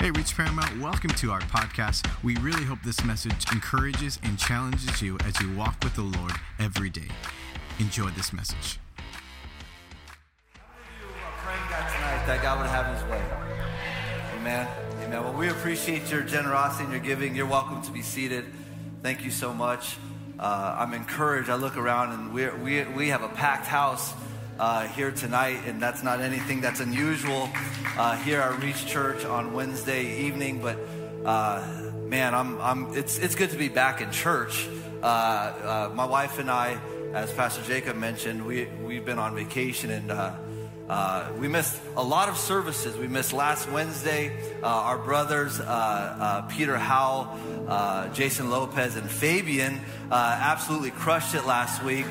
Hey, Reach Paramount, welcome to our podcast. We really hope this message encourages and challenges you as you walk with the Lord every day. Enjoy this message. How did you praying God tonight that God would have his way. Amen. Amen. Well, we appreciate your generosity and your giving. You're welcome to be seated. Thank you so much. Uh, I'm encouraged. I look around and we we, we have a packed house uh, here tonight, and that's not anything that's unusual uh, here at Reach Church on Wednesday evening. But uh, man, I'm, I'm, it's, it's good to be back in church. Uh, uh, my wife and I, as Pastor Jacob mentioned, we, we've been on vacation and uh, we missed a lot of services. We missed last Wednesday. Uh, our brothers, uh, uh Peter Howell, uh, Jason Lopez, and Fabian uh, absolutely crushed it last week.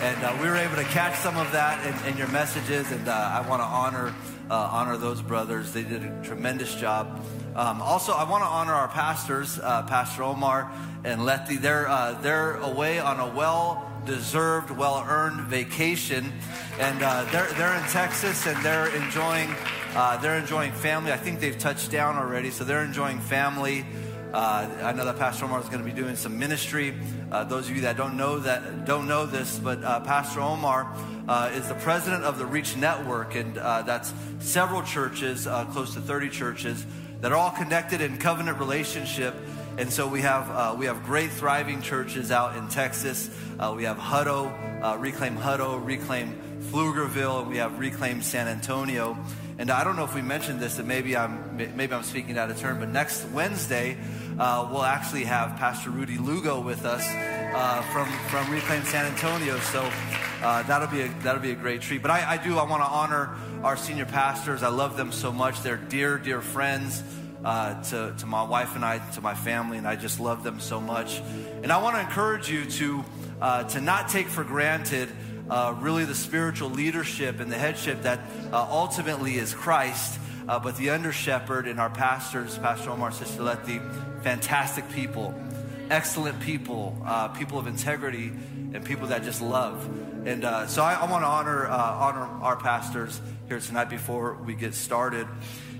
And we were able to catch some of that in, in your messages. And I want to honor, honor those brothers. They did a tremendous job. Um, also, I want to honor our pastors, Pastor Omar and Letty. They're, they're away on a well deserved, well earned vacation. And uh, they're, they're in Texas and they're enjoying, uh, they're enjoying family. I think they've touched down already, so they're enjoying family. Uh, I know that Pastor Omar is going to be doing some ministry. Uh, those of you that don't know that don't know this, but uh, Pastor Omar uh, is the president of the Reach Network, and that's several churches, close to 30 churches, that are all connected in covenant relationship and so we have, uh, we have great, thriving churches out in Texas. Uh, we have Hutto, uh, Reclaim Hutto, Reclaim Pflugerville, and we have Reclaim San Antonio. And I don't know if we mentioned this, that maybe I'm, maybe I'm speaking out of turn, but next Wednesday, uh, we'll actually have Pastor Rudy Lugo with us uh, from, from Reclaim San Antonio. So uh, that'll, be a, that'll be a great treat. But I, I do, I want to honor our senior pastors. I love them so much. They're dear, dear friends uh, to, to my wife and I, to my family, and I just love them so much. And I want to encourage you to, uh, to not take for granted uh, really the spiritual leadership and the headship that uh, ultimately is Christ, uh, but the under shepherd and our pastors, Pastor Omar, Sister Letty, fantastic people, excellent people, uh, people of integrity, and people that just love. And so I, I want to honor, honor our pastors here tonight before we get started.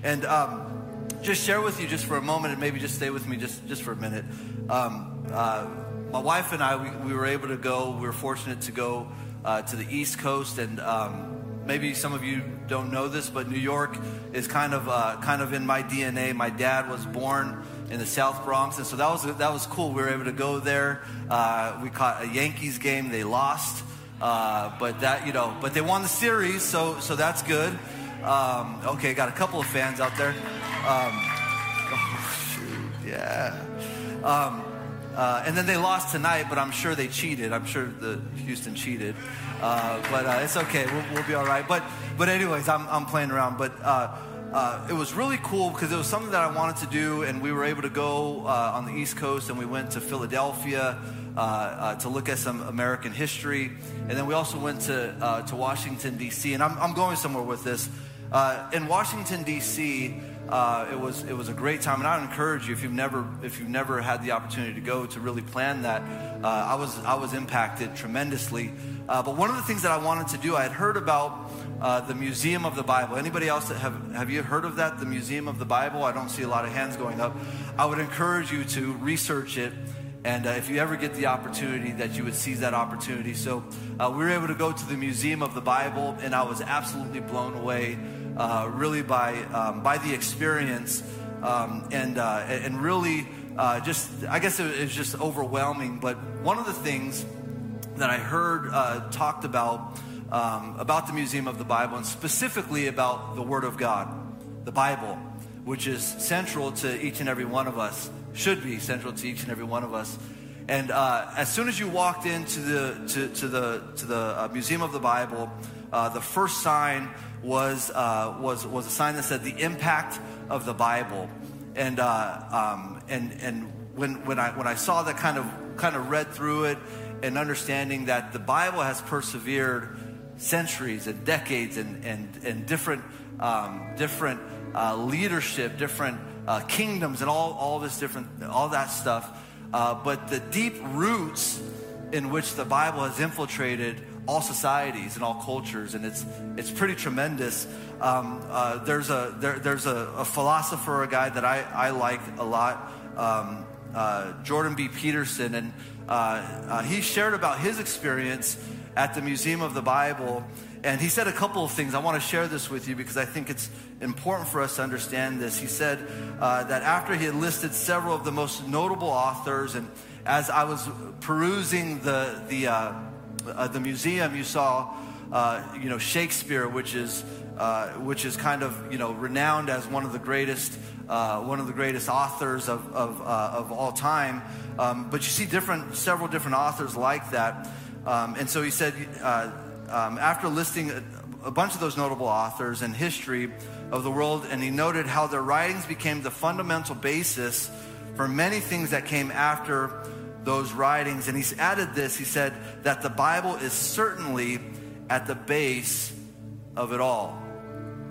And um, just share with you just for a moment and maybe just stay with me just, just for a minute. Um, uh, my wife and I, we, we, were able to go, we were fortunate to go uh, to the East Coast and um, maybe some of you don't know this, but New York is kind of, uh, kind of in my DNA. My dad was born in the South Bronx, and so that was, that was cool. We were able to go there. Uh, we caught a Yankees game. They lost. Uh, but that, you know, but they won the series, so, so that's good. Um, okay, got a couple of fans out there. Um, oh, shoot, yeah. Um, uh, and then they lost tonight, but I'm sure they cheated. I'm sure the Houston cheated. Uh, but uh, it's okay. We'll, we'll, be all right. But, but anyways, I'm, I'm playing around. But uh, uh, it was really cool because it was something that I wanted to do, and we were able to go uh, on the East Coast, and we went to Philadelphia to look at some American history, and then we also went to to Washington D.C. And I'm, I'm going somewhere with this. in Washington D.C., uh, it was it was a great time, and I encourage you if you've never if you've never had the opportunity to go to really plan that. Uh, I was I was impacted tremendously. Uh, but one of the things that I wanted to do, I had heard about uh, the Museum of the Bible. Anybody else that have have you heard of that? The Museum of the Bible. I don't see a lot of hands going up. I would encourage you to research it. And uh, if you ever get the opportunity, that you would seize that opportunity. So uh, we were able to go to the Museum of the Bible, and I was absolutely blown away uh, really by, um, by the experience um, and, uh, and really uh, just, I guess it was just overwhelming. But one of the things that I heard uh, talked about um, about the Museum of the Bible and specifically about the Word of God, the Bible, which is central to each and every one of us, should be central to each and every one of us. And uh, as soon as you walked into the to, to the to the uh, Museum of the Bible, uh, the first sign was, uh, was, was a sign that said the impact of the Bible. And, uh, um, and, and when, when, I, when I saw that kind of, kind of read through it and understanding that the Bible has persevered centuries and decades and, and, and different, um, different uh, leadership, different uh, kingdoms, and all, all this different, all that stuff. Uh, but the deep roots in which the Bible has infiltrated all societies and all cultures, and it's it's pretty tremendous. Um, uh, there's a there, there's a, a, philosopher, a guy that I, I like a lot, um, uh, Jordan B. Peterson, and uh, uh, he shared about his experience at the Museum of the Bible. And he said a couple of things. I want to share this with you because I think it's important for us to understand this. He said uh, that after he had listed several of the most notable authors, and as I was perusing the, the, uh, uh, the museum, you saw, uh, you know, Shakespeare, which is, uh, which is kind of, you know, renowned as one of the greatest, uh, one of the greatest authors of, of, of all time. Um, but you see different, several different authors like that. Um, and so he said, uh, um, after listing a, a bunch of those notable authors and history of the world, and he noted how their writings became the fundamental basis for many things that came after those writings. And he's added this he said that the Bible is certainly at the base of it all.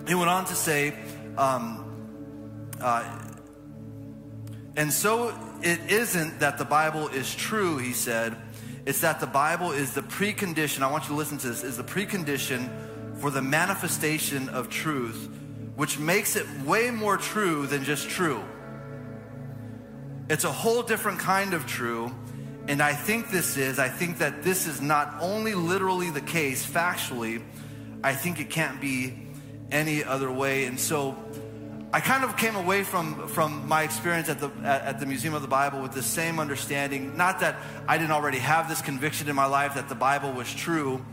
He went on to say, um, uh, and so it isn't that the Bible is true, he said it's that the Bible is the precondition, I want you to listen to this, is the precondition for the manifestation of truth, which makes it way more true than just true. It's a whole different kind of true. And I think this is, I think that this is not only literally the case factually, I think it can't be any other way. And so I kind of came away from, from my experience at the, at, at, the Museum of the Bible with the same understanding. Not that I didn't already have this conviction in my life that the Bible was true,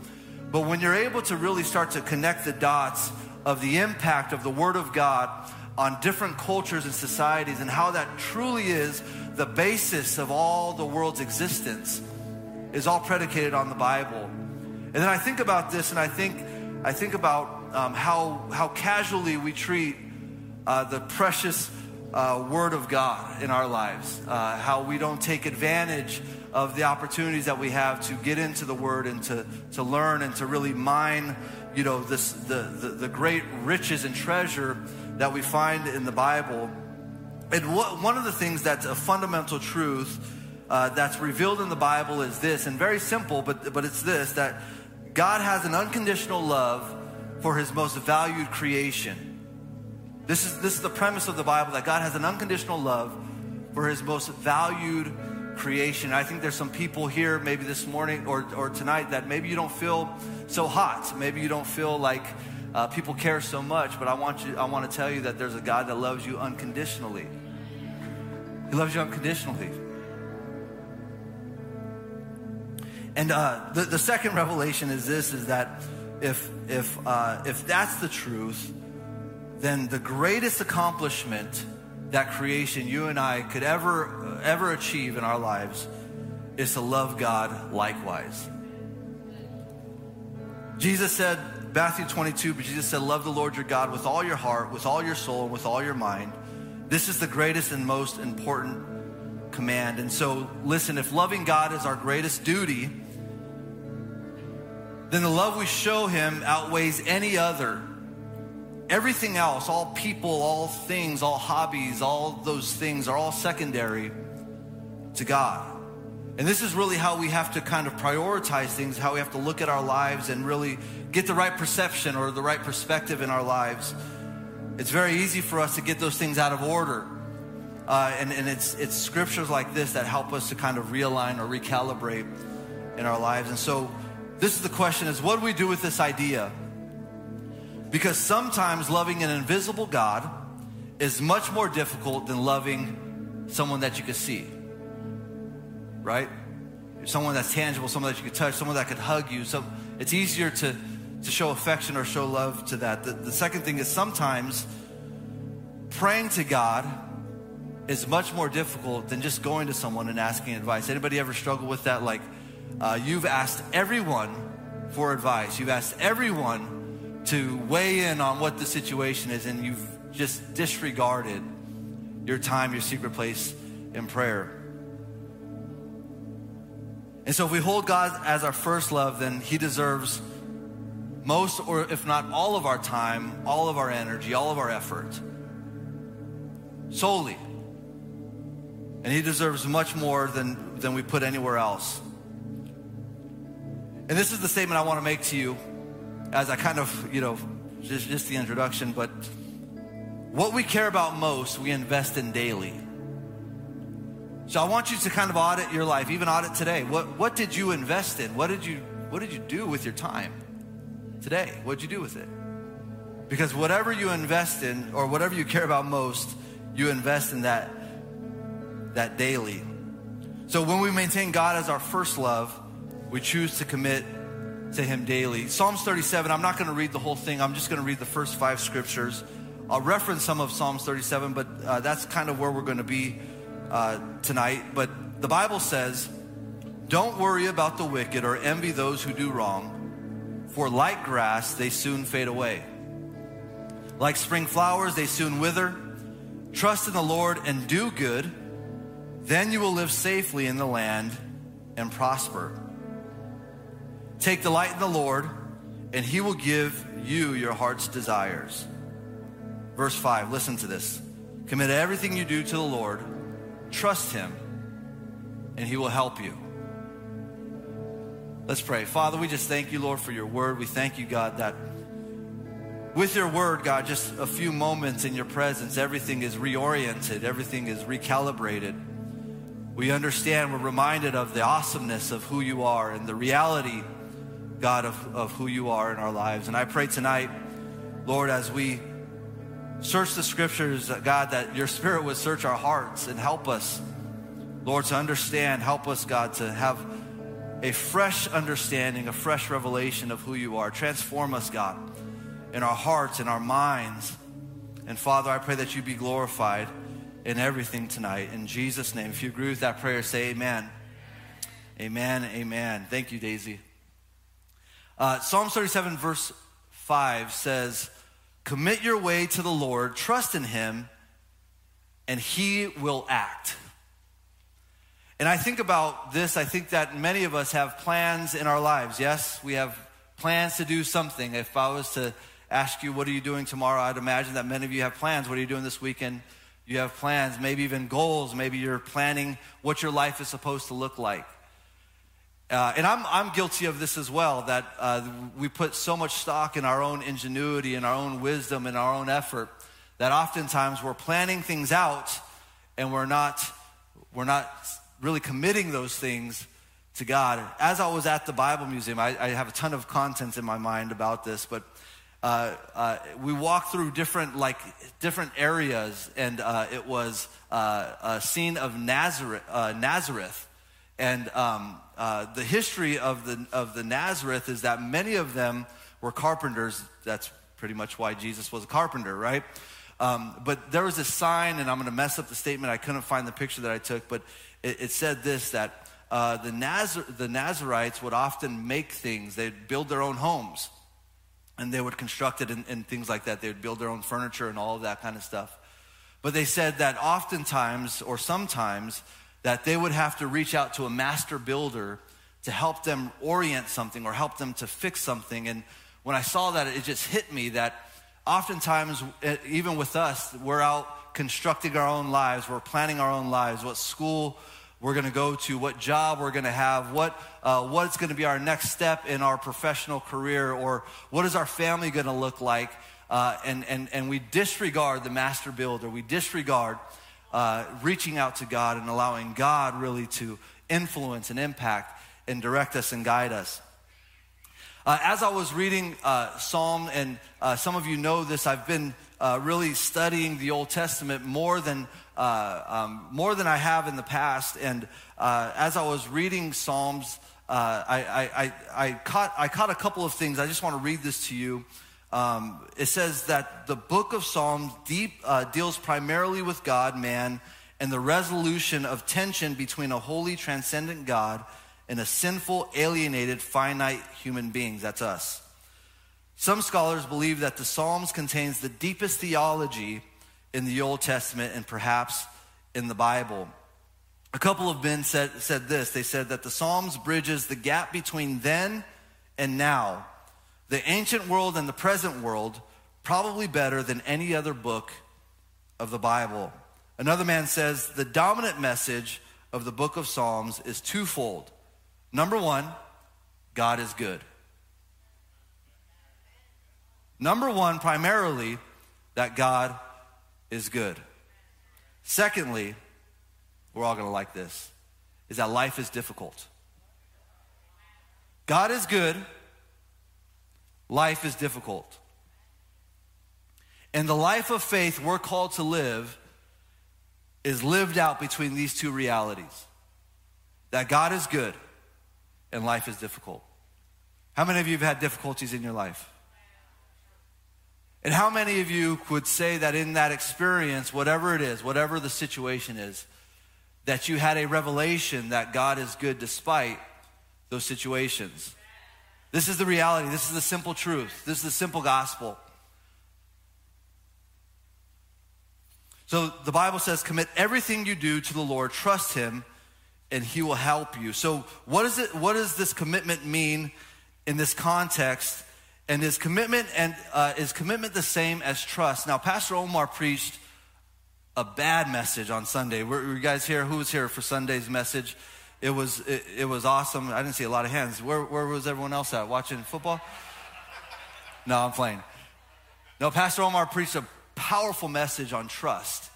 but when you're able to really start to connect the dots of the impact of the Word of God on different cultures and societies and how that truly is the basis of all the world's existence is all predicated on the Bible. And then I think about this and I think, I think about um, how, how casually we treat uh, the precious uh, Word of God in our lives, uh, how we don't take advantage of the opportunities that we have to get into the Word and to, to learn and to really mine, you know, this, the, the, the great riches and treasure that we find in the Bible. And what, one of the things that's a fundamental truth uh, that's revealed in the Bible is this, and very simple, but, but it's this that God has an unconditional love for his most valued creation. This is, this is the premise of the Bible that God has an unconditional love for his most valued creation. I think there's some people here, maybe this morning or, or tonight, that maybe you don't feel so hot. Maybe you don't feel like uh, people care so much, but I want, you, I want to tell you that there's a God that loves you unconditionally. He loves you unconditionally. And uh, the, the second revelation is this, is that if, if, uh, if that's the truth, then the greatest accomplishment that creation you and I could ever ever achieve in our lives is to love God likewise. Jesus said, Matthew 22, but Jesus said, Love the Lord your God with all your heart, with all your soul, and with all your mind. This is the greatest and most important command. And so, listen, if loving God is our greatest duty, then the love we show Him outweighs any other Everything else, all people, all things, all hobbies, all those things are all secondary to God. And this is really how we have to kind of prioritize things, how we have to look at our lives and really get the right perception or the right perspective in our lives. It's very easy for us to get those things out of order. Uh, and, and it's, it's scriptures like this that help us to kind of realign or recalibrate in our lives. And so this is the question is what do we do with this idea? Because sometimes loving an invisible God is much more difficult than loving someone that you can see. Right? Someone that's tangible, someone that you could touch, someone that could hug you. So it's easier to, to show affection or show love to that. The, the second thing is sometimes praying to God is much more difficult than just going to someone and asking advice. Anybody ever struggle with that? Like, uh, you've asked everyone for advice. You've asked everyone to weigh in on what the situation is, and you've just disregarded your time, your secret place in prayer. And so, if we hold God as our first love, then He deserves most, or if not all of our time, all of our energy, all of our effort. Solely. And He deserves much more than, than we put anywhere else. And this is the statement I want to make to you as I kind of, you know, just, just the introduction, but what we care about most, we invest in daily. So I want you to kind of audit your life, even audit today. What, what did you invest in? What did you, what did you do with your time today? What did you do with it? Because whatever you invest in or whatever you care about most, you invest in that, that daily. So when we maintain God as our first love, we choose to commit to Him daily. Psalms 37, I'm not going to read the whole thing, I'm just going to read the first five scriptures. I'll reference some of Psalms 37, but uh, that's kind of where we're going to be uh, tonight. But the Bible says, Don't worry about the wicked or envy those who do wrong, for like grass, they soon fade away. Like spring flowers, they soon wither. Trust in the Lord and do good, then you will live safely in the land and prosper. Take delight in the Lord, and he will give you your heart's desires. Verse 5, listen to this. Commit everything you do to the Lord, trust him, and he will help you. Let's pray. Father, we just thank you, Lord, for your word. We thank you, God, that with your word, God, just a few moments in your presence, everything is reoriented, everything is recalibrated. We understand, we're reminded of the awesomeness of who you are and the reality, God, of, of who you are in our lives. And I pray tonight, Lord, as we search the scriptures, God, that your spirit would search our hearts and help us, Lord, to understand. Help us, God, to have a fresh understanding, a fresh revelation of who you are. Transform us, God in our hearts, in our minds. And Father, I pray that you be glorified in everything tonight. In Jesus' name. If you agree with that prayer, say amen. Amen. Amen. Thank you, Daisy. Uh, Psalm 37, verse 5 says, Commit your way to the Lord, trust in him, and he will act. And I think about this, I think that many of us have plans in our lives. Yes, we have plans to do something. If I was to ask you, What are you doing tomorrow? I'd imagine that many of you have plans. What are you doing this weekend? You have plans, maybe even goals. Maybe you're planning what your life is supposed to look like. Uh, and I'm, I'm guilty of this as well, that uh, we put so much stock in our own ingenuity and our own wisdom and our own effort that oftentimes we're planning things out and we're not, we're not really committing those things to God. As I was at the Bible Museum, I, I have a ton of content in my mind about this, but uh, uh, we walked through different like different areas, and uh, it was uh, a scene of Nazareth, uh, Nazareth, and um, uh, the history of the of the Nazareth is that many of them were carpenters. That's pretty much why Jesus was a carpenter, right? Um, but there was a sign, and I'm going to mess up the statement. I couldn't find the picture that I took, but it, it said this that the, Nazar- the Nazarites would often make things. They'd build their own homes and they would construct it and, and, things like that. They would build their own furniture and all of that kind of stuff. But they said that oftentimes or sometimes that they would have to reach out to a master builder to help them orient something or help them to fix something. And when I saw that, it just hit me that oftentimes, even with us, we're out constructing our own lives, we're planning our own lives, what school we're going to go to, what job we're going to have, what, uh, what's going to be our next step in our professional career, or what is our family going to look like. Uh, and, and, and we disregard the master builder. We disregard uh, reaching out to God and allowing God really to influence and impact and direct us and guide us. Uh, as I was reading uh, Psalm, and uh, some of you know this, I've been uh, really studying the Old Testament more than uh, um, more than I have in the past. And as I was reading Psalms, uh, I, I, I, caught, I caught a couple of things. I just want to read this to you. Um, it says that the book of Psalms deep, uh, deals primarily with God, man, and the resolution of tension between a holy, transcendent God and a sinful, alienated, finite human beings. That's us. Some scholars believe that the Psalms contains the deepest theology in the Old Testament and perhaps in the Bible. A couple of men said, said this. They said that the Psalms bridges the gap between then and now, the ancient world and the present world, probably better than any other book of the Bible. Another man says the dominant message of the book of Psalms is twofold. Number one, God is good. Number one, primarily, that God is good. Secondly, we're all going to like this, is that life is difficult. God is good, life is difficult. And the life of faith we're called to live is lived out between these two realities that God is good and life is difficult. How many of you have had difficulties in your life? And how many of you would say that in that experience, whatever it is, whatever the situation is, that you had a revelation that God is good despite those situations? This is the reality. This is the simple truth. This is the simple gospel. So the Bible says, commit everything you do to the Lord, trust Him, and He will help you. So, what, is it, what does this commitment mean in this context? And is commitment and uh, is commitment the same as trust? Now, Pastor Omar preached a bad message on Sunday. Were, were you guys here? Who was here for Sunday's message? It was it, it, was awesome. I didn't see a lot of hands. Where where was everyone else at? Watching football? No, I'm playing. No, Pastor Omar preached a powerful message on trust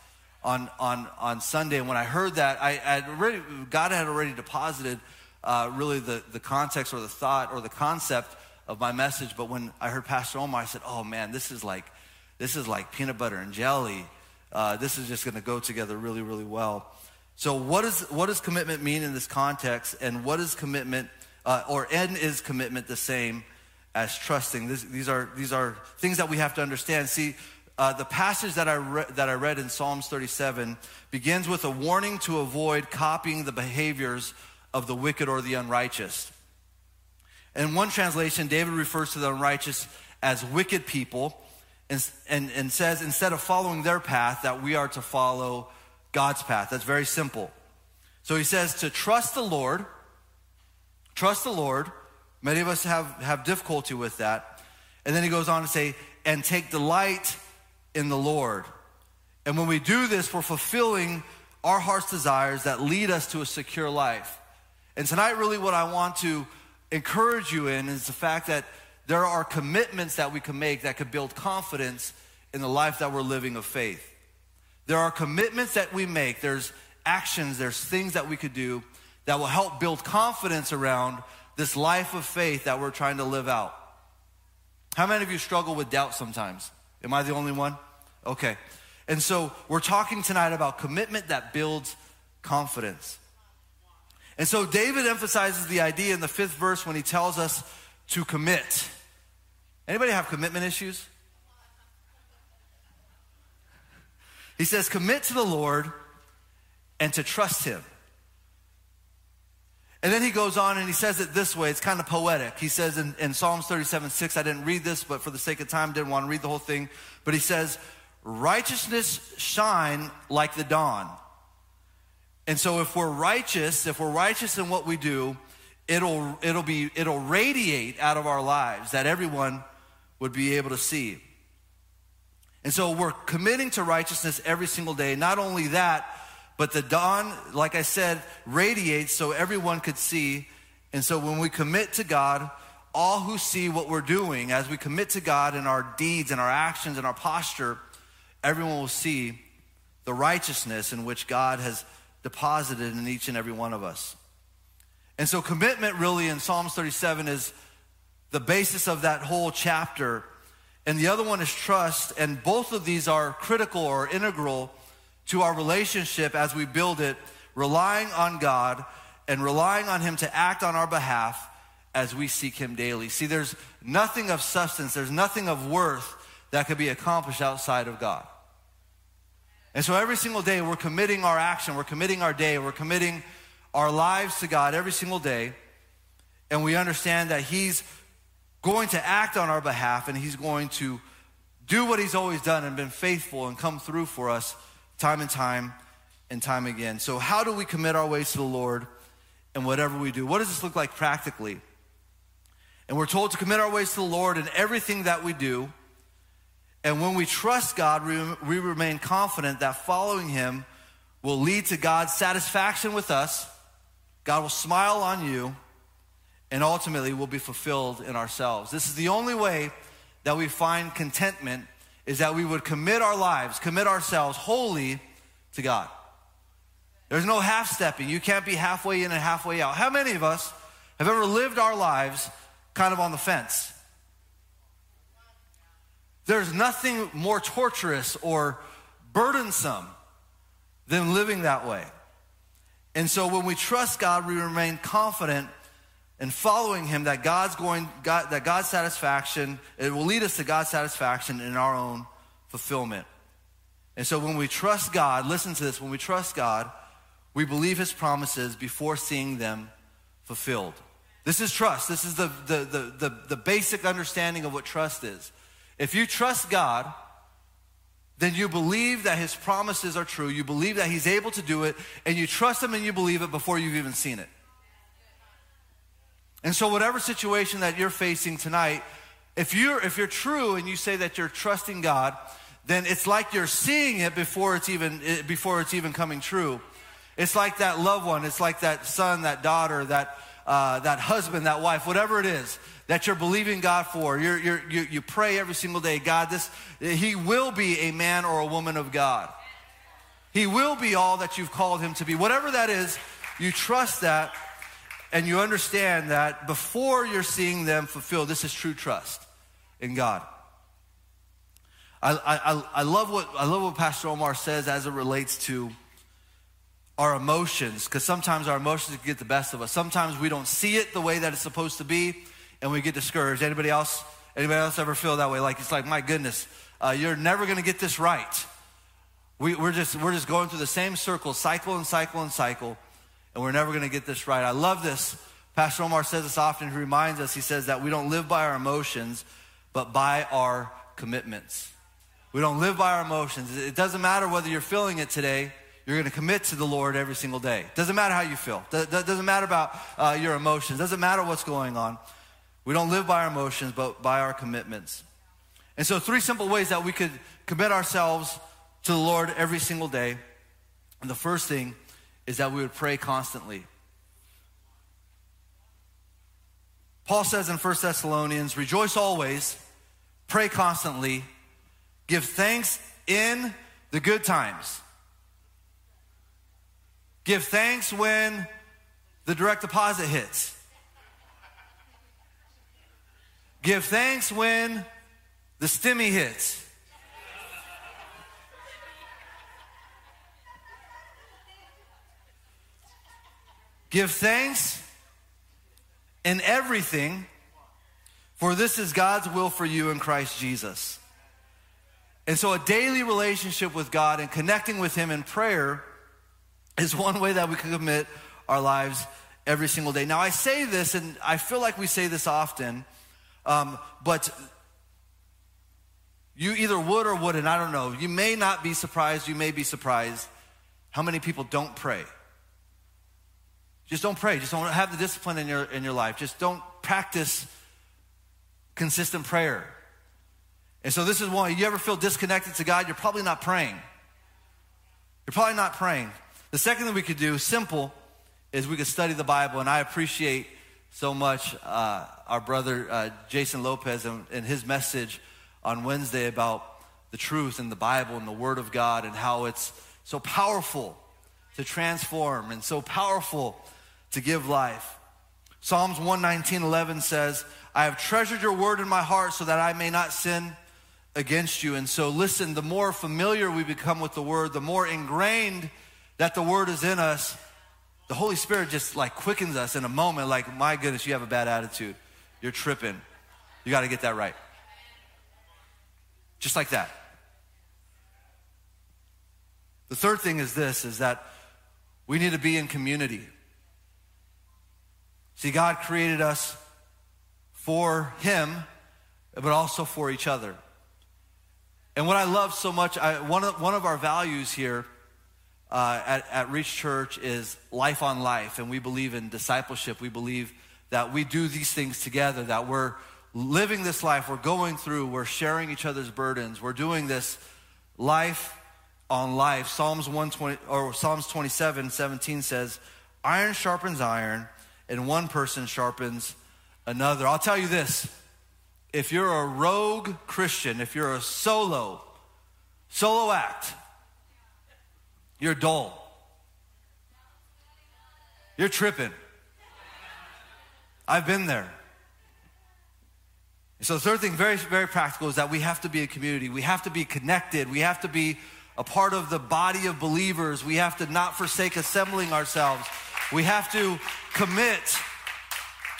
on, on, on Sunday. And when I heard that, I had already, God had already deposited uh, really the, the context or the thought or the concept of my message. But when I heard Pastor Omar, I said, oh man, this is like, this is like peanut butter and jelly. Uh, this is just going to go together really, really well. So, what, is, what does commitment mean in this context? And what is commitment, uh, or N is commitment the same as trusting? This, these, are, these are things that we have to understand. See, uh, the passage that I, re- that I read in Psalms 37 begins with a warning to avoid copying the behaviors of the wicked or the unrighteous. In one translation, David refers to the unrighteous as wicked people and, and, and says instead of following their path, that we are to follow God's path. That's very simple. So he says to trust the Lord, trust the Lord. Many of us have, have difficulty with that. And then he goes on to say, and take delight in the Lord. And when we do this, we're fulfilling our heart's desires that lead us to a secure life. And tonight, really, what I want to encourage you in is the fact that there are commitments that we can make that could build confidence in the life that we're living of faith. There are commitments that we make, there's actions, there's things that we could do that will help build confidence around this life of faith that we're trying to live out. How many of you struggle with doubt sometimes? Am I the only one? Okay. And so we're talking tonight about commitment that builds confidence. And so David emphasizes the idea in the fifth verse when he tells us to commit. Anybody have commitment issues? He says, commit to the Lord and to trust him. And then he goes on and he says it this way. It's kind of poetic. He says in, in Psalms 37 6, I didn't read this, but for the sake of time, didn't want to read the whole thing. But he says, Righteousness shine like the dawn. And so if we're righteous, if we're righteous in what we do, it'll, it'll, be, it'll radiate out of our lives that everyone would be able to see. And so we're committing to righteousness every single day. Not only that, but the dawn, like I said, radiates so everyone could see. And so when we commit to God, all who see what we're doing, as we commit to God in our deeds and our actions and our posture, everyone will see the righteousness in which God has deposited in each and every one of us. And so, commitment really in Psalms 37 is the basis of that whole chapter. And the other one is trust. And both of these are critical or integral to our relationship as we build it, relying on God and relying on Him to act on our behalf as we seek Him daily. See, there's nothing of substance, there's nothing of worth that could be accomplished outside of God. And so every single day, we're committing our action, we're committing our day, we're committing our lives to God every single day. And we understand that He's going to act on our behalf and He's going to do what He's always done and been faithful and come through for us time and time and time again. So, how do we commit our ways to the Lord and whatever we do? What does this look like practically? And we're told to commit our ways to the Lord in everything that we do. And when we trust God, we, we remain confident that following Him will lead to God's satisfaction with us. God will smile on you, and ultimately will be fulfilled in ourselves. This is the only way that we find contentment is that we would commit our lives, commit ourselves wholly to God. There's no half stepping. You can't be halfway in and halfway out. How many of us have ever lived our lives kind of on the fence? There's nothing more torturous or burdensome than living that way. And so when we trust God, we remain confident in following Him that God's going, God, that God's satisfaction, it will lead us to God's satisfaction in our own fulfillment. And so when we trust God, listen to this, when we trust God, we believe His promises before seeing them fulfilled. This is trust. This is the, the, the, the, the basic understanding of what trust is. If you trust God, then you believe that his promises are true. You believe that he's able to do it, and you trust him and you believe it before you've even seen it. And so, whatever situation that you're facing tonight, if you're, if you're true and you say that you're trusting God, then it's like you're seeing it before it's even, before it's even coming true. It's like that loved one, it's like that son, that daughter, that, uh, that husband, that wife, whatever it is that you're believing God for. You're, you're, you you pray every single day, God, this, he will be a man or a woman of God. He will be all that you've called him to be. Whatever that is, you trust that and you understand that before you're seeing them fulfilled, this is true trust in God. I, I, I, love what, I love what Pastor Omar says as it relates to our emotions, because sometimes our emotions get the best of us. Sometimes we don't see it the way that it's supposed to be and we get discouraged. Anybody else? Anybody else ever feel that way? Like it's like, my goodness, uh, you're never going to get this right. We, we're just we're just going through the same circle, cycle and cycle and cycle, and we're never going to get this right. I love this. Pastor Omar says this often. He reminds us. He says that we don't live by our emotions, but by our commitments. We don't live by our emotions. It doesn't matter whether you're feeling it today. You're going to commit to the Lord every single day. Doesn't matter how you feel. Doesn't matter about uh, your emotions. Doesn't matter what's going on. We don't live by our emotions, but by our commitments. And so, three simple ways that we could commit ourselves to the Lord every single day. And the first thing is that we would pray constantly. Paul says in 1 Thessalonians, rejoice always, pray constantly, give thanks in the good times. Give thanks when the direct deposit hits. Give thanks when the stimmy hits. Give thanks in everything, for this is God's will for you in Christ Jesus. And so, a daily relationship with God and connecting with Him in prayer is one way that we can commit our lives every single day. Now, I say this, and I feel like we say this often um, but you either would or wouldn't, I don't know. You may not be surprised, you may be surprised how many people don't pray. Just don't pray. Just don't have the discipline in your, in your life. Just don't practice consistent prayer. And so this is one, you ever feel disconnected to God, you're probably not praying. You're probably not praying. The second thing we could do, simple, is we could study the Bible. And I appreciate so much uh, our brother uh, Jason Lopez and, and his message on Wednesday about the truth and the Bible and the Word of God and how it's so powerful to transform and so powerful to give life. Psalms 119 11 says, I have treasured your word in my heart so that I may not sin against you. And so, listen, the more familiar we become with the word, the more ingrained that the word is in us, the Holy Spirit just like quickens us in a moment, like, my goodness, you have a bad attitude. You're tripping. You got to get that right. Just like that. The third thing is this is that we need to be in community. See, God created us for Him, but also for each other. And what I love so much, I, one, of, one of our values here uh, at, at Reach Church is life on life, and we believe in discipleship. We believe that we do these things together, that we're living this life, we're going through, we're sharing each other's burdens, we're doing this life on life. Psalms 120 or Psalms 27, 17 says, Iron sharpens iron, and one person sharpens another. I'll tell you this if you're a rogue Christian, if you're a solo, solo act, you're dull. You're tripping. I've been there. So the third thing, very, very practical, is that we have to be a community. We have to be connected. We have to be a part of the body of believers. We have to not forsake assembling ourselves. We have to commit.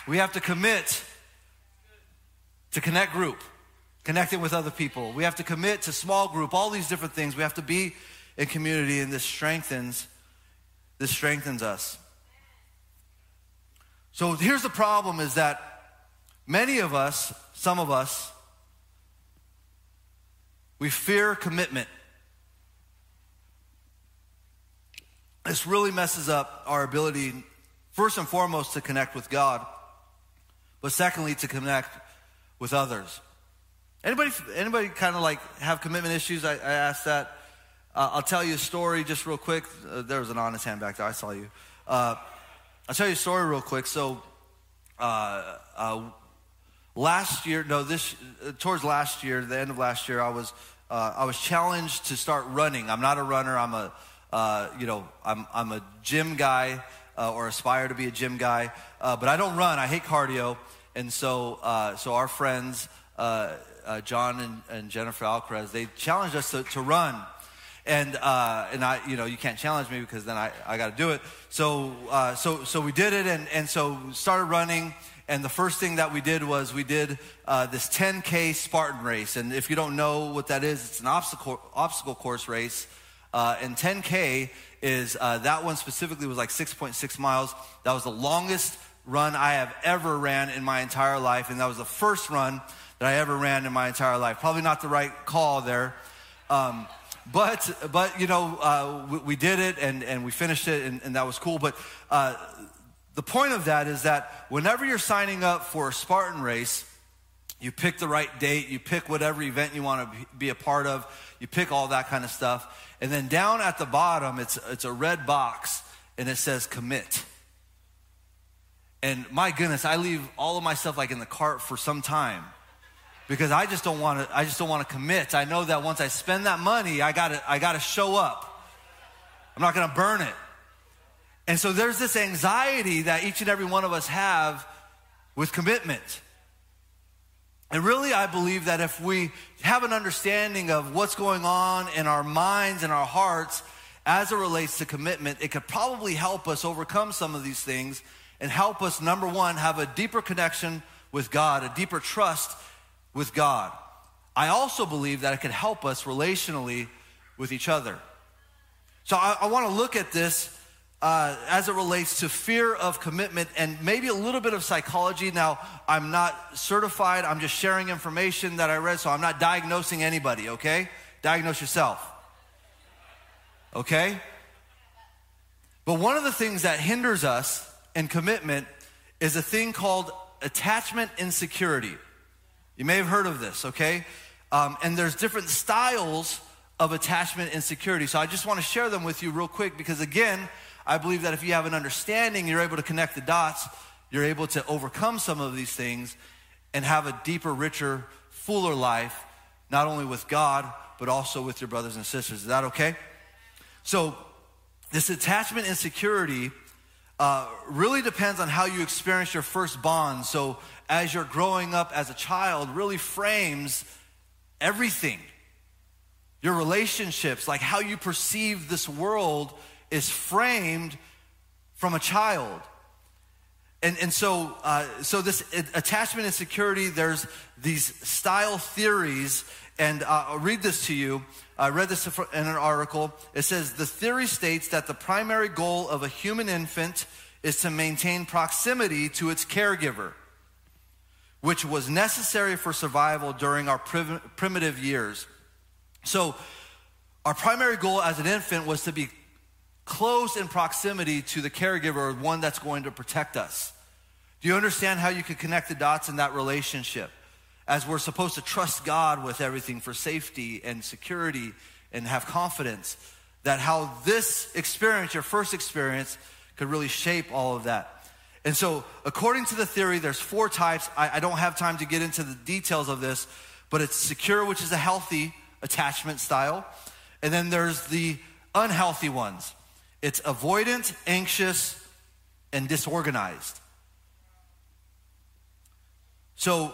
We have to commit to connect group, connecting with other people. We have to commit to small group, all these different things. We have to be in community, and this strengthens, this strengthens us. So here's the problem is that many of us, some of us, we fear commitment. This really messes up our ability, first and foremost, to connect with God, but secondly, to connect with others. Anybody, anybody kind of like have commitment issues? I, I asked that. Uh, I'll tell you a story just real quick. Uh, there was an honest hand back there. I saw you. Uh, I'll tell you a story real quick. So, uh, uh, last year, no, this uh, towards last year, the end of last year, I was I was challenged to start running. I'm not a runner. I'm a you know I'm I'm a gym guy or aspire to be a gym guy, but I don't run. I hate cardio. And so, uh, so our friends, uh, uh, John and, and, Jennifer Alcaraz, they challenged us to, to run. And, uh, and I, you know, you can't challenge me because then I, I got to do it. So, uh, so, so we did it and, and so started running. And the first thing that we did was we did uh, this 10K Spartan race. And if you don't know what that is, it's an obstacle, obstacle course race. And 10K is, that one specifically was like 6.6 miles. That was the longest run I have ever ran in my entire life, and that was the first run that I ever ran in my entire life. Probably not the right call there. Um, but, but, you know, uh, we, we, did it and, and we finished it, and, and that was cool. But uh, the point of that is that whenever you're signing up for a Spartan race, you pick the right date, you pick whatever event you want to be a part of, you pick all that kind of stuff. And then down at the bottom, it's, it's a red box and it says commit. And my goodness, I leave all of my stuff like in the cart for some time because I just don't want to. I just don't want to commit. I know that once I spend that money, I got to. I got to show up. I'm not to burn it. And so there's this anxiety that each and every one of us have with commitment. And really, I believe that if we have an understanding of what's going on in our minds and our hearts as it relates to commitment, it could probably help us overcome some of these things and help us, number one, have a deeper connection with God, a deeper trust with God. I also believe that it can help us relationally with each other. So I, I want to look at this uh, as it relates to fear of commitment and maybe a little bit of psychology. Now, I'm not certified, I'm just sharing information that I read, so I'm not diagnosing anybody, okay? Diagnose yourself, okay? But one of the things that hinders us in commitment is a thing called attachment insecurity. You may have heard of this, okay? Um, and there's different styles of attachment insecurity. So I just want to share them with you real quick because, again, I believe that if you have an understanding, you're able to connect the dots, you're able to overcome some of these things and have a deeper, richer, fuller life, not only with God, but also with your brothers and sisters. Is that okay? So, this attachment insecurity uh, really depends on how you experience your first bond. So, as you're growing up as a child, really frames everything. Your relationships, like how you perceive this world, is framed from a child. And, and so, uh, so this attachment insecurity, there's these style theories, and uh, I'll read this to you. I read this in an article. It says the theory states that the primary goal of a human infant is to maintain proximity to its caregiver, which was necessary for survival during our primitive years. So, our primary goal as an infant was to be close in proximity to the caregiver, or one that's going to protect us. Do you understand how you can connect the dots in that relationship? as we're supposed to trust God with everything for safety and security and have confidence, that how this experience, your first experience, could really shape all of that. And so, according to the theory, there's four types. I, I, don't have time to get into the details of this, but it's secure, which is a healthy attachment style. And then there's the unhealthy ones it's avoidant, anxious, and disorganized. So,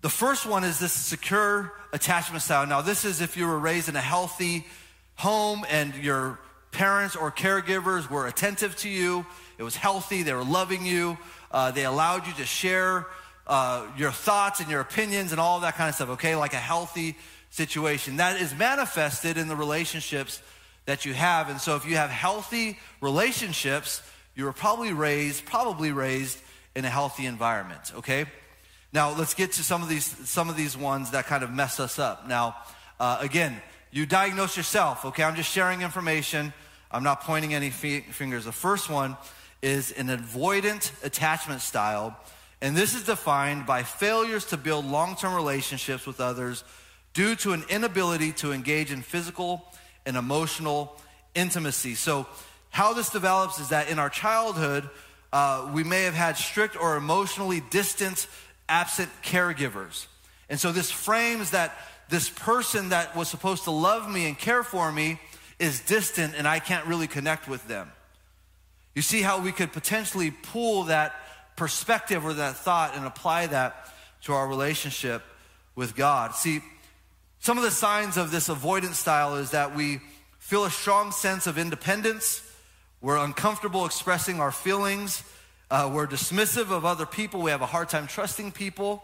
the first one is this secure attachment style. Now, this is if you were raised in a healthy home and your parents or caregivers were attentive to you, it was healthy, they were loving you, uh, they allowed you to share uh, your thoughts and your opinions and all that kind of stuff, okay? Like a healthy situation. That is manifested in the relationships that you have. And so if you have healthy relationships, you were probably raised, probably raised in a healthy environment, okay? Now let's get to some of these some of these ones that kind of mess us up. Now, uh, again, you diagnose yourself. Okay, I'm just sharing information. I'm not pointing any fingers. The first one is an avoidant attachment style, and this is defined by failures to build long-term relationships with others due to an inability to engage in physical and emotional intimacy. So, how this develops is that in our childhood, uh, we may have had strict or emotionally distant absent caregivers. And so this frames that this person that was supposed to love me and care for me is distant and I can't really connect with them. You see how we could potentially pull that perspective or that thought and apply that to our relationship with God. See, some of the signs of this avoidance style is that we feel a strong sense of independence, we're uncomfortable expressing our feelings, uh, we're dismissive of other people. We have a hard time trusting people.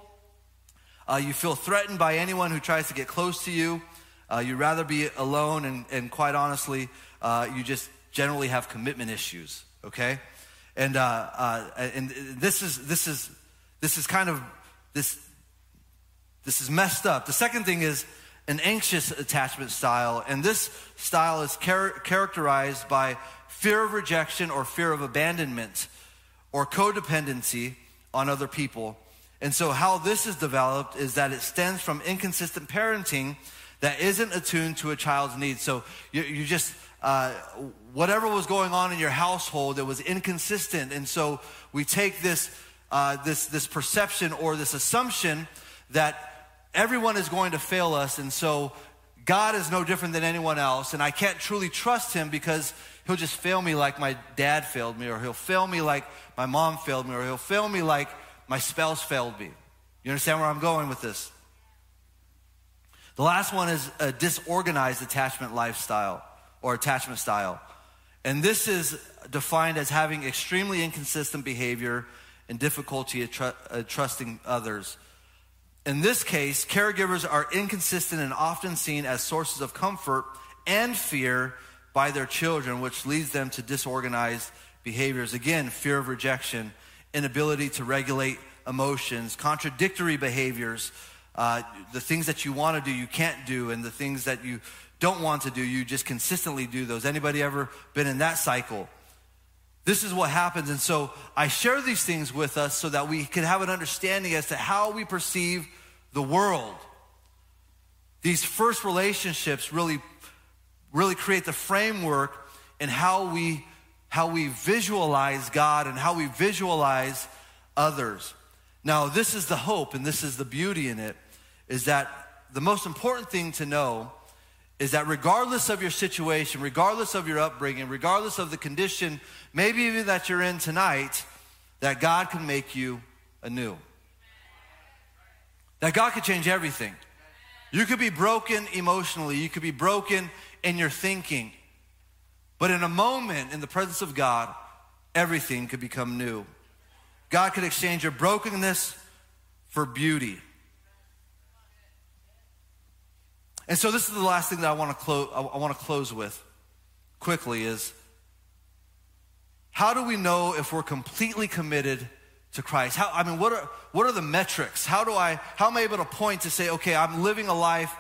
Uh, you feel threatened by anyone who tries to get close to you. Uh, you'd rather be alone, and, and quite honestly, uh, you just generally have commitment issues, okay? And, uh, uh, and this, is, this, is, this is kind of, this, this is messed up. The second thing is an anxious attachment style, and this style is char- characterized by fear of rejection or fear of abandonment or codependency on other people. And so, how this is developed is that it stems from inconsistent parenting that isn't attuned to a child's needs. So, you, you just, uh, whatever was going on in your household, it was inconsistent. And so, we take this, uh, this, this perception or this assumption that everyone is going to fail us. And so, God is no different than anyone else. And I can't truly trust him because he'll just fail me like my dad failed me, or he'll fail me like my mom failed me, or he'll fail me like my spouse failed me. You understand where I'm going with this? The last one is a disorganized attachment lifestyle or attachment style. And this is defined as having extremely inconsistent behavior and difficulty tr- at uh, trusting others. In this case, caregivers are inconsistent and often seen as sources of comfort and fear by their children, which leads them to disorganized behaviors. Again, fear of rejection, inability to regulate emotions, contradictory behaviors, uh, the things that you want to do, you can't do, and the things that you don't want to do, you just consistently do those. Anybody ever been in that cycle? This is what happens. And so I share these things with us so that we can have an understanding as to how we perceive the world. These first relationships really, really create the framework in how we how we visualize God and how we visualize others. Now, this is the hope and this is the beauty in it is that the most important thing to know is that regardless of your situation, regardless of your upbringing, regardless of the condition, maybe even that you're in tonight, that God can make you anew. That God could change everything. You could be broken emotionally, you could be broken in your thinking, but in a moment, in the presence of God, everything could become new. God could exchange your brokenness for beauty. And so this is the last thing that I want to close I want to close with quickly is how do we know if we're completely committed to Christ? How, I mean, what are, what are the metrics? How do I, how am I able to point to say, okay, I'm living a life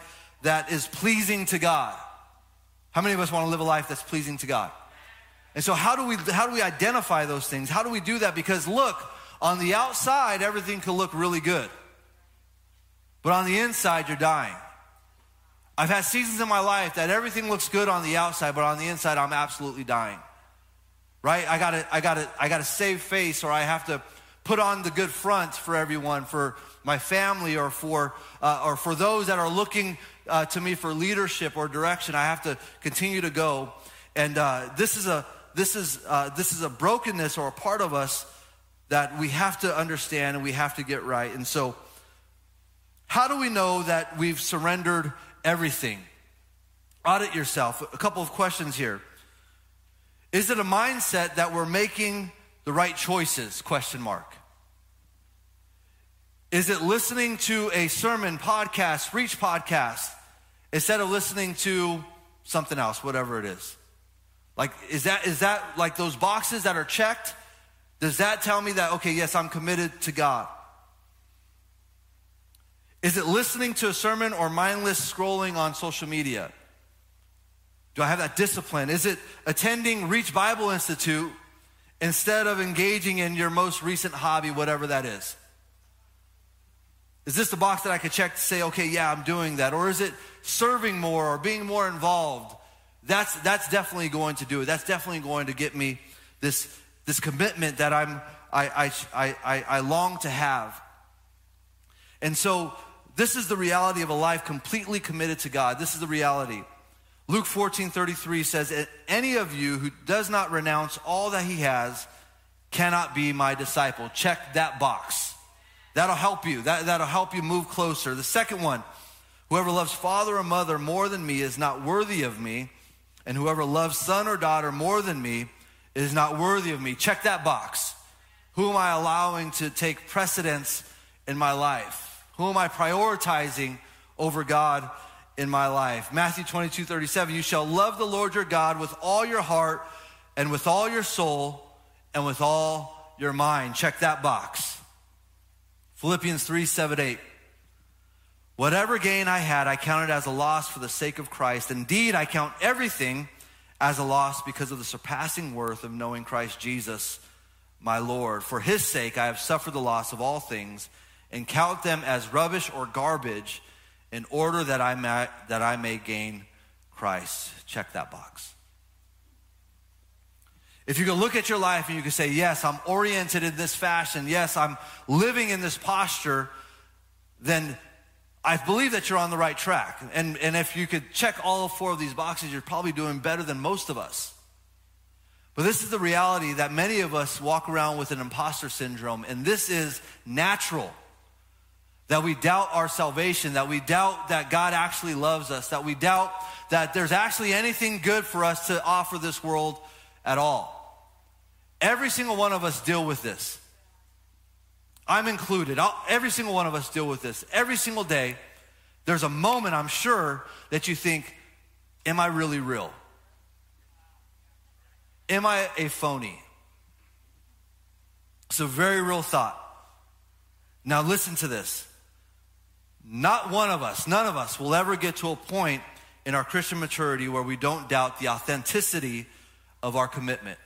that is pleasing to God? How many of us want to live a life that's pleasing to God? And so how do we how do we identify those things? How do we do that? Because look, on the outside everything could look really good. But on the inside you're dying. I've had seasons in my life that everything looks good on the outside, but on the inside I'm absolutely dying. right? I gotta, I gotta, I gotta save face, or I have to put on the good front for everyone, for my family, or for, uh, or for those that are looking uh, to me for leadership or direction. I have to continue to go, and uh, this is a, this is, uh, this is a brokenness or a part of us that we have to understand and we have to get right. And so, how do we know that we've surrendered everything? Audit yourself. A couple of questions here. Is it a mindset that we're making the right choices? Question mark. Is it listening to a sermon, podcast, reach podcast, instead of listening to something else, whatever it is? Like, is that, is that like those boxes that are checked? Does that tell me that, okay, yes, I'm committed to God? Is it listening to a sermon or mindless scrolling on social media? Do I have that discipline? Is it attending Reach Bible Institute instead of engaging in your most recent hobby, whatever that is? Is this the box that I could check to say, okay, yeah, I'm doing that? Or is it serving more or being more involved? That's, that's definitely going to do it. That's definitely going to get me this, this commitment that I'm, I, I, I, I long to have. And so, this is the reality of a life completely committed to God. This is the reality. Luke 14 33 says, Any of you who does not renounce all that he has cannot be my disciple. Check that box. That'll help you. That, that'll help you move closer. The second one, whoever loves father or mother more than me is not worthy of me, and whoever loves son or daughter more than me is not worthy of me. Check that box. Who am I allowing to take precedence in my life? Who am I prioritizing over God in my life. Matthew 22, 37, you shall love the Lord your God with all your heart and with all your soul and with all your mind. Check that box. Philippians 3, 7, 8. Whatever gain I had, I counted as a loss for the sake of Christ. Indeed, I count everything as a loss because of the surpassing worth of knowing Christ Jesus, my Lord. For his sake, I have suffered the loss of all things and count them as rubbish or garbage in order that I may, that I may gain Christ. Check that box. If you can look at your life and you can say, Yes, I'm oriented in this fashion, yes, I'm living in this posture, then I believe that you're on the right track. And, and if you could check all four of these boxes, you're probably doing better than most of us. But this is the reality that many of us walk around with an imposter syndrome, and this is natural that we doubt our salvation, that we doubt that God actually loves us, that we doubt that there's actually anything good for us to offer this world at all. Every single one of us deal with this. I'm included. I'll, every single one of us deal with this. Every single day, there's a moment, I'm sure, that you think, Am I really real? Am I a phony? It's a very real thought. Now, listen to this. Not one of us, none of us will ever get to a point in our Christian maturity where we don't doubt the authenticity of our commitment.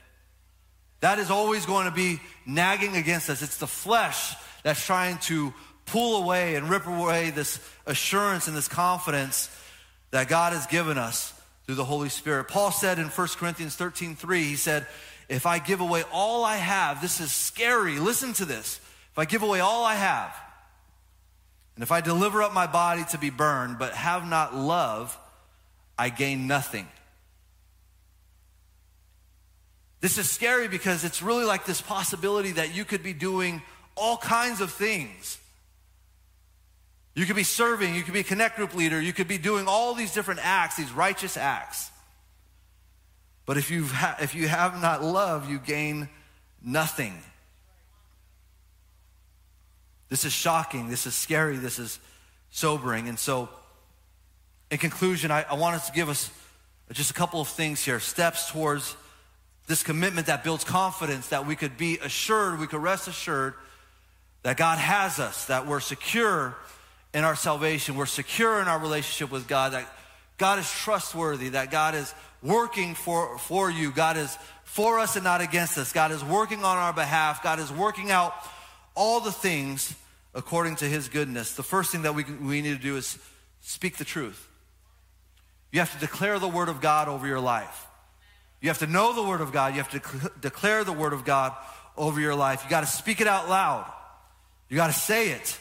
That is always going to be nagging against us. It's the flesh that's trying to pull away and rip away this assurance and this confidence that God has given us through the Holy Spirit. Paul said in 1 Corinthians 13 3, he said, If I give away all I have, this is scary. Listen to this. If I give away all I have, and if I deliver up my body to be burned, but have not love, I gain nothing. This is scary because it's really like this possibility that you could be doing all kinds of things. You could be serving, you could be a connect group leader, you could be doing all these different acts, these righteous acts. But if, you ha- if you have not love, you gain nothing. This is shocking. This is scary. This is sobering. And so, in conclusion, I, I want us to give us just a couple of things here steps towards this commitment that builds confidence that we could be assured, we could rest assured that God has us, that we're secure in our salvation, we're secure in our relationship with God, that God is trustworthy, that God is working for, for you, God is for us and not against us, God is working on our behalf, God is working out all the things according to his goodness, the first thing that we, we need to do is speak the truth. You have to declare the word of God over your life. You have to know the Word of God. You have to dec- declare the Word of God over your life. You got to speak it out loud. You got to say it.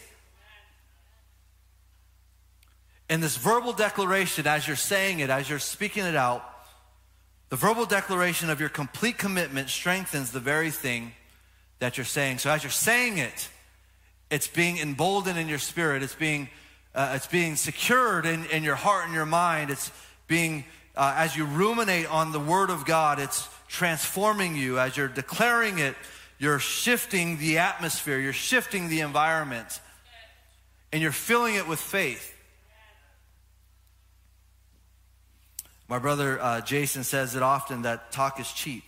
And this verbal declaration, as you're saying it, as you're speaking it out, the verbal declaration of your complete commitment strengthens the very thing that you're saying. So as you're saying it, it's being emboldened in your spirit. It's being, uh, it's being secured in, in your heart and your mind. It's being, uh, as you ruminate on the Word of God, it's transforming you. As you're declaring it, you're shifting the atmosphere, you're shifting the environment, and you're filling it with faith. My brother uh, Jason says it often that talk is cheap.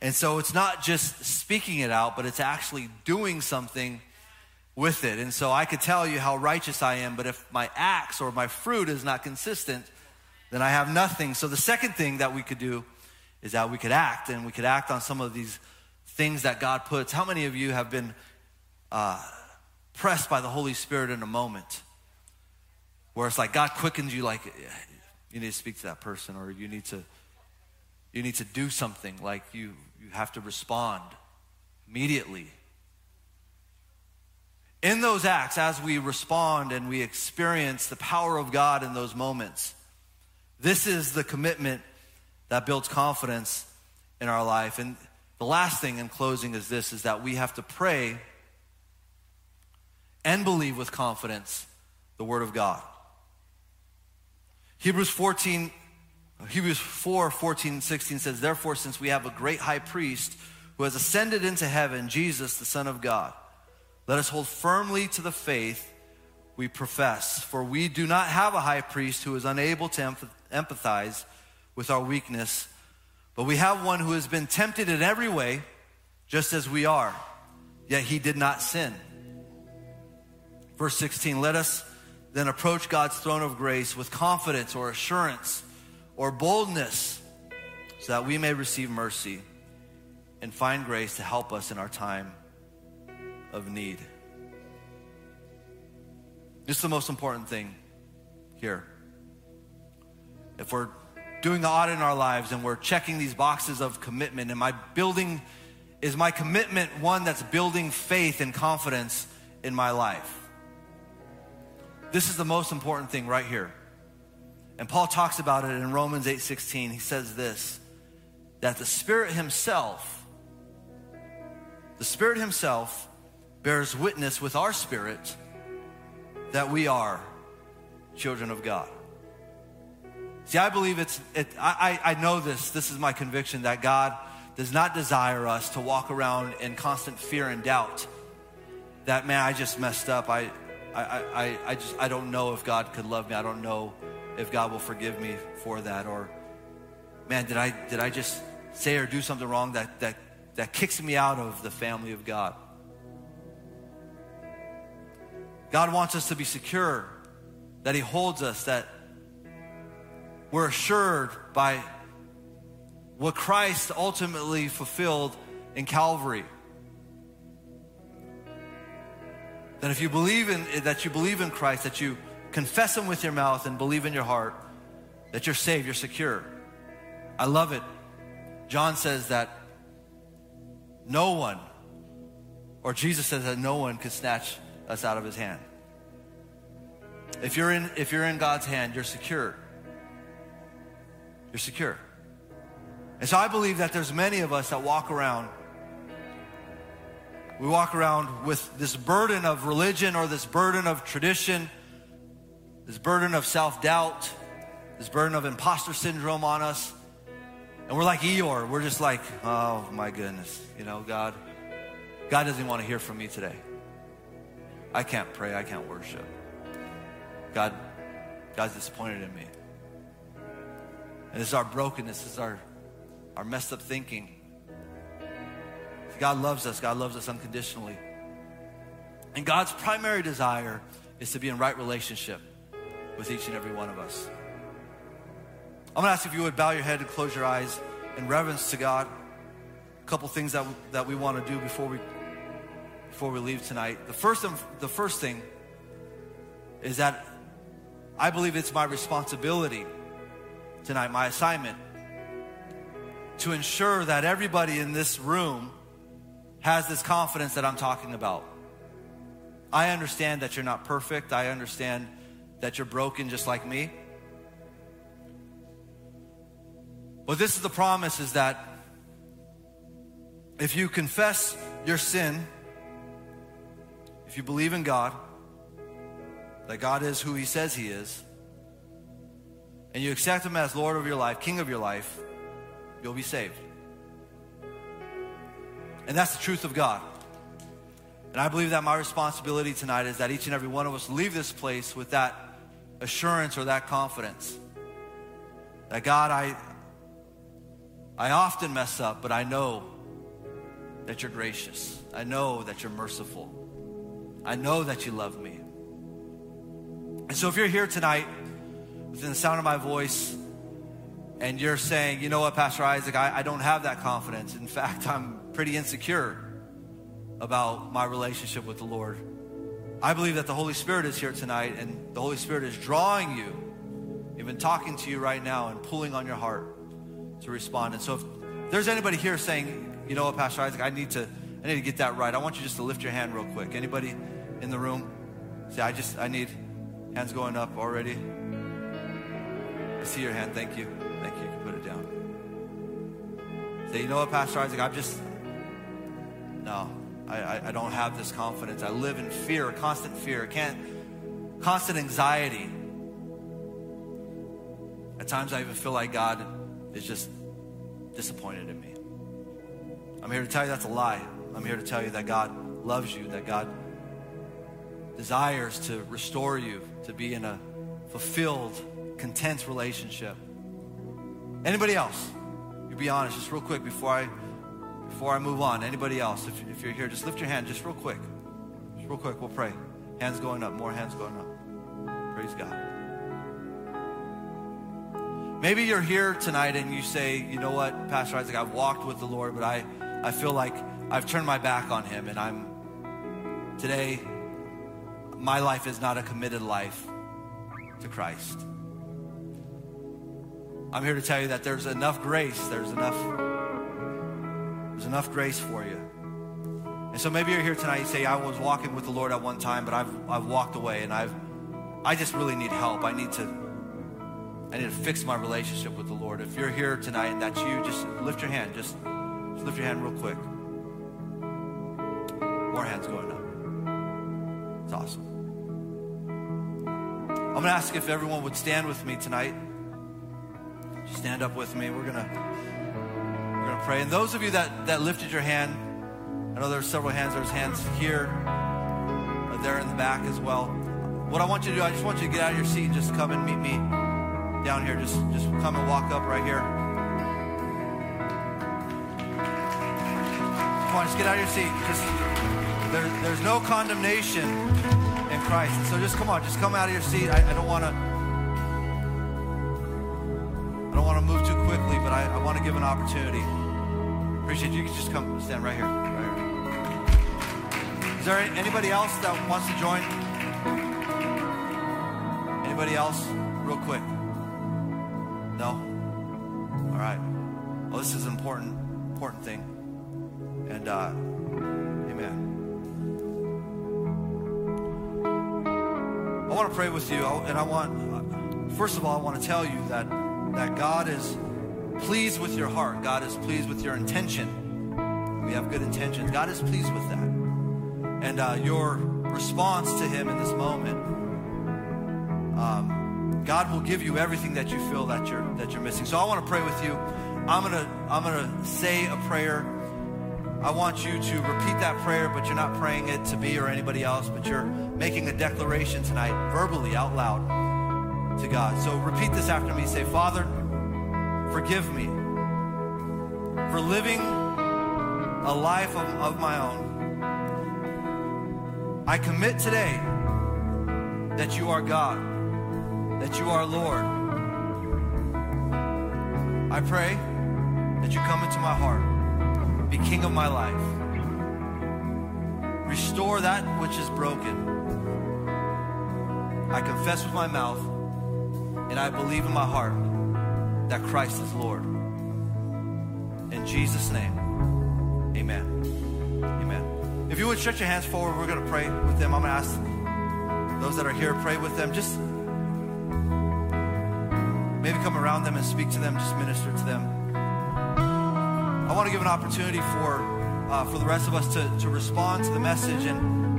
And so it's not just speaking it out, but it's actually doing something with it. And so I could tell you how righteous I am, but if my acts or my fruit is not consistent, then I have nothing. So the second thing that we could do is that we could act, and we could act on some of these things that God puts. How many of you have been uh, pressed by the Holy Spirit in a moment? where it's like God quickens you, like you need to speak to that person, or you need to you need to do something, like you you have to respond immediately. In those acts, as we respond and we experience the power of God in those moments, this is the commitment that builds confidence in our life. And the last thing in closing is this is that we have to pray and believe with confidence the word of God. Hebrews 14, Hebrews 4, 14, 16 says, Therefore, since we have a great high priest who has ascended into heaven, Jesus, the Son of God, let us hold firmly to the faith we profess. For we do not have a high priest who is unable to empathize with our weakness, but we have one who has been tempted in every way, just as we are, yet he did not sin. Verse 16, let us then approach God's throne of grace with confidence or assurance or boldness so that we may receive mercy and find grace to help us in our time of need. This is the most important thing here. If we're doing the audit in our lives and we're checking these boxes of commitment, am I building, is my commitment one that's building faith and confidence in my life? This is the most important thing right here. And Paul talks about it in Romans 8:16. He says this that the Spirit himself the Spirit himself bears witness with our spirit that we are children of God. See, I believe it's, it, I, I know this, this is my conviction that God does not desire us to walk around in constant fear and doubt that, man, I just messed up. I, I, I, I just I don't know if God could love me. I don't know if God will forgive me for that. Or man, did I did I just say or do something wrong that that that kicks me out of the family of God? God wants us to be secure, that He holds us, that we're assured by what Christ ultimately fulfilled in Calvary. That if you believe in that you believe in Christ, that you confess him with your mouth and believe in your heart, that you're saved, you're secure. I love it. John says that no one, or Jesus says that no one could snatch us out of his hand. If you're in, if you're in God's hand, you're secure. You're secure. And so I believe that there's many of us that walk around we walk around with this burden of religion or this burden of tradition, this burden of self doubt, this burden of imposter syndrome on us. And we're like Eeyore. We're just like, oh my goodness, you know, God, God doesn't want to hear from me today. I can't pray, I can't worship. God, God's disappointed in me. And this is our brokenness, this is our, our messed up thinking. God loves us. God loves us unconditionally. And God's primary desire is to be in right relationship with each and every one of us. I'm going to ask if you would bow your head and close your eyes in reverence to God. A couple things that, that we want to do before we, before we leave tonight. The first, the first thing is that I believe it's my responsibility tonight, my assignment, to ensure that everybody in this room has this confidence that I'm talking about. I understand that you're not perfect. I understand that you're broken just like me. But this is the promise is that if you confess your sin, if you believe in God, that God is who He says He is, and you accept Him as Lord of your life, King of your life, you'll be saved. And that's the truth of God. And I believe that my responsibility tonight is that each and every one of us leave this place with that assurance or that confidence. That God, I, I often mess up, but I know that you're gracious. I know that you're merciful. I know that you love me. And so if you're here tonight within the sound of my voice and you're saying, you know what, Pastor Isaac, I, I don't have that confidence. In fact, I'm pretty insecure about my relationship with the Lord. I believe that the Holy Spirit is here tonight and the Holy Spirit is drawing you, even talking to you right now and pulling on your heart to respond. And so if there's anybody here saying, you know what, Pastor Isaac, I need to, I need to get that right. I want you just to lift your hand real quick. Anybody in the room? Say, I just, I need, hands going up already. I see your hand. Thank you. Thank you. You can put it down. Say, you know what, Pastor Isaac, I'm just, no, I, I, don't have this confidence. I live in fear, constant fear. can't, constant anxiety. At times I even feel like God is just disappointed in me. I'm here to tell you that's a lie. I'm here to tell you that God loves you, that God desires to restore you to be in a fulfilled, content relationship. Anybody else? You be honest, just real quick before I before I move on. Anybody else? If, if you're here, just lift your hand, just real quick. Just real quick, we'll pray. Hands going up, more hands going up. Praise God. Maybe you're here tonight and you say, you know what, Pastor Isaac, I've walked with the Lord, but I, I feel like I've turned my back on him and I'm today my life is not a committed life to Christ. I'm here to tell you that there's enough grace, there's enough there's enough grace for you. And so maybe you're here tonight, you say, I was walking with the Lord at one time, but I've I've walked away and I've I just really need help. I need to I need to fix my relationship with the Lord. If you're here tonight and that's you, just lift your hand. Just, just lift your hand real quick. More hands going up. It's awesome. I'm going to ask if everyone would stand with me tonight. Stand up with me. We're going to we're going to pray. And those of you that that lifted your hand, I know there's several hands. There's hands here, there in the back as well. What I want you to do, I just want you to get out of your seat and just come and meet me down here. Just just come and walk up right here. Come on, just get out of your seat. Just there, there's no condemnation in Christ. So just come on, just come out of your seat. I, I don't want to. I don't want to move too quickly, but I, I want to give an opportunity. Appreciate you. You can just come stand right here. Right here. Is there anybody else that wants to join? Anybody else? Real quick. No? All right. Well, this is an important, important thing. And, uh, I want to pray with you, and I want, first of all, I want to tell you that, that God is pleased with your heart. God is pleased with your intention. We have good intentions. God is pleased with that. And uh, your response to Him in this moment, um, God will give you everything that you feel that you're that you're missing. So I want to pray with you. I'm gonna I'm gonna say a prayer. I want you to repeat that prayer, but you're not praying it to me or anybody else, but you're making a declaration tonight, verbally, out loud to God. So repeat this after me. Say, Father, forgive me for living a life of, of my own. I commit today that you are God, that you are Lord. I pray that you come into my heart, be king of my life. Restore that which is broken. I confess with my mouth and I believe in my heart that Christ is Lord. In Jesus' name, amen. Amen. If you would stretch your hands forward, we're going to pray with them. I'm going to ask those that are here, pray with them. Just maybe come around them and speak to them, just minister to them. I want to give an opportunity for uh, for the rest of us to, to respond to the message. And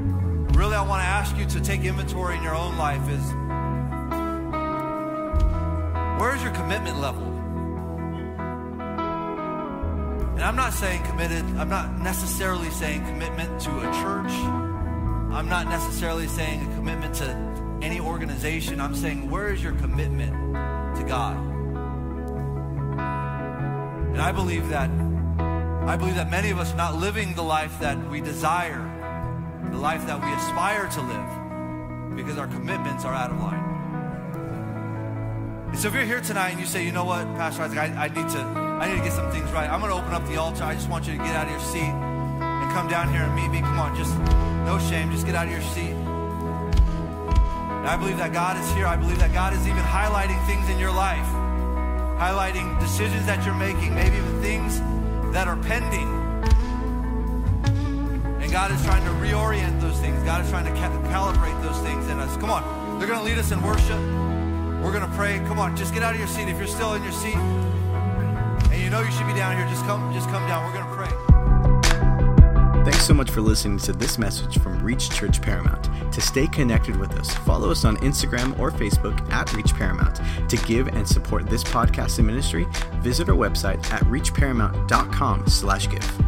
really, I want to ask you to take inventory in your own life is where is your commitment level? And I'm not saying committed, I'm not necessarily saying commitment to a church. I'm not necessarily saying a commitment to any organization. I'm saying, where is your commitment to God? And I believe that I believe that many of us are not living the life that we desire, the life that we aspire to live, because our commitments are out of line. And so if you're here tonight and you say, you know what, Pastor Isaac, I, I need to I need to get some things right. I'm going to open up the altar. I just want you to get out of your seat and come down here and meet me. Come on, just no shame. Just get out of your seat. And I believe that God is here. I believe that God is even highlighting things in your life, highlighting decisions that you're making, maybe even things that are pending. God is trying to reorient those things. God is trying to calibrate those things in us. Come on. They're going to lead us in worship. We're going to pray. Come on, just get out of your seat. If you're still in your seat and you know you should be down here, just come just come down. We're going to pray. Thanks so much for listening to this message from Reach Church Paramount. To stay connected with us, follow us on Instagram or Facebook at Reach Paramount. To give and support this podcast and ministry, visit our website at reachparamount.com slash give.